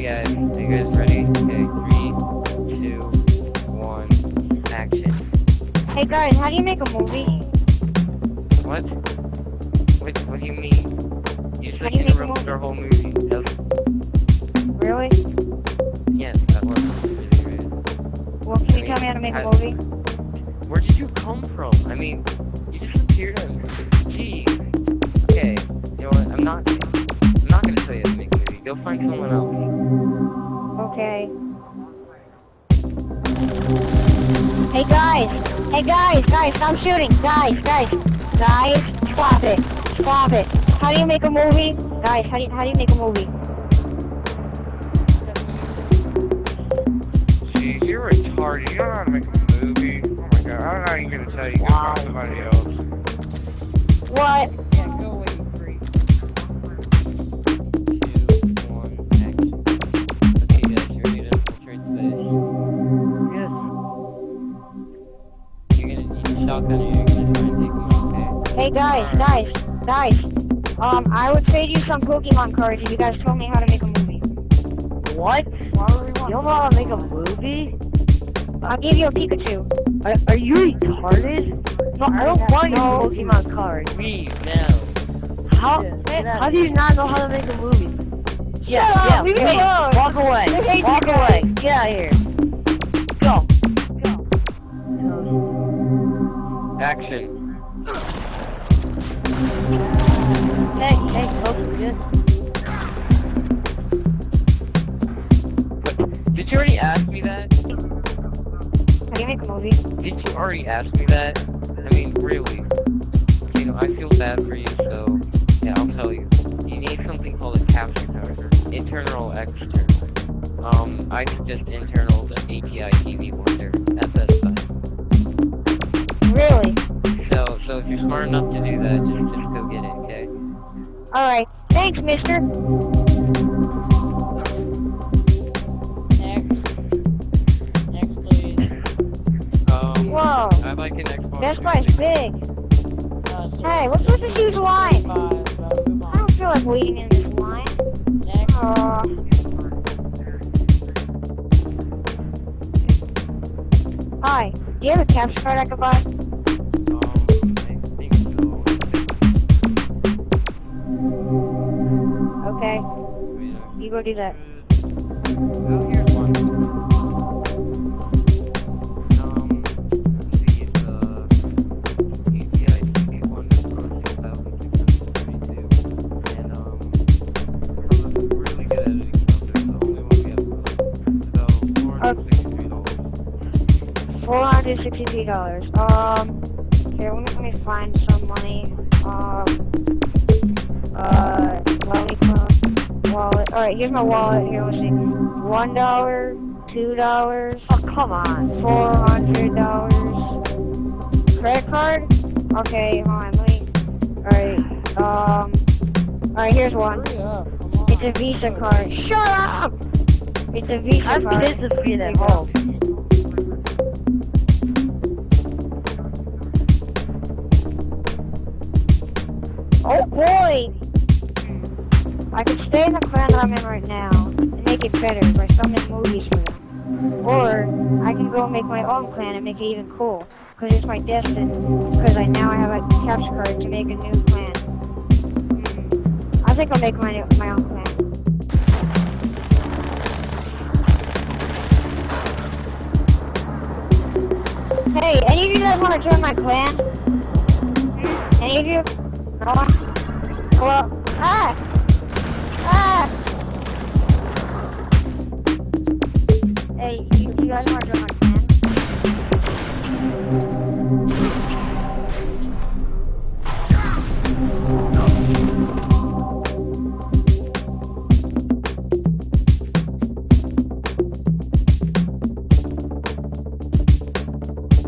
Hey guys, are you guys ready? Okay, three, two, one, action. Hey guys, how do you make a movie? What? What, what do you mean? You just How like do you make a our whole movie. Really? yes, that was really. Well, can you tell me how to make a movie? Where did you come from? I mean, you just appeared as Gee. Okay, you know what? I'm not I'm not gonna tell you how to make a movie. Go find someone else. Hey guys! Hey guys! Guys, stop shooting! Guys! Guys! Guys! Stop it! Stop it! How do you make a movie? Guys, how do you, how do you make a movie? Gee, you're retarded. You don't know how to make a movie. Oh my god, I'm not even gonna tell you. Go find somebody else. What? Hey guys, guys, guys. Um, I would trade you some Pokemon cards if you guys told me how to make a movie. What? You don't know how to make a movie? I'll give you a Pikachu. Are, are you retarded? No, I don't want your Pokemon card. Me, now. How? How do you not know how to make a movie? Yeah, Shut up, yeah. leave me alone. walk away. Walk you away. Get out of here. Go. Go. Action. Hey, hey, close good. What? Did you already ask me that? How do you make a movie? Did you already ask me that? I mean, really. You know, I feel bad for you, so yeah, I'll tell you. You need something called a capture card. Internal, external. Um, I suggest internal the ATI TV Wonder SS. Really? So, so if you're smart enough to do that, just just go get it? Alright. Thanks, mister. Next. Next, please. Um, Whoa. I like an Xbox. Best Buy's big. Hey, what's with this huge line? I don't feel like waiting in this line. Aw. Hi. Do you have a cash card I could buy? You go do that. Oh, here's one. Um, let's see, it's, uh, ATI TV Wonder Pro 6632. And, um, from a really good editing software, it's the only one we have left. So, $463. Four hundred sixty-three dollars. Um, here, let me find some money. Wallet. All right, here's my wallet. Here, let's see. One dollar, two dollars. Oh, come on. Four hundred dollars. Credit card? Okay, hold on. Let me. All right. Um. All right, here's one. It's a Visa card. Shut up! It's a Visa card. I'm card. to be at There you go. home. Oh boy! I could stay in the clan that I'm in right now and make it better by summoning movies for them. Or I can go make my own clan and make it even cool. Because it's my destiny. Because I now I have a capture card to make a new clan. Hmm. I think I'll make my, my own clan. Hey, any of you guys want to join my clan? Any of you? No? Well! Ah! Hey, you, you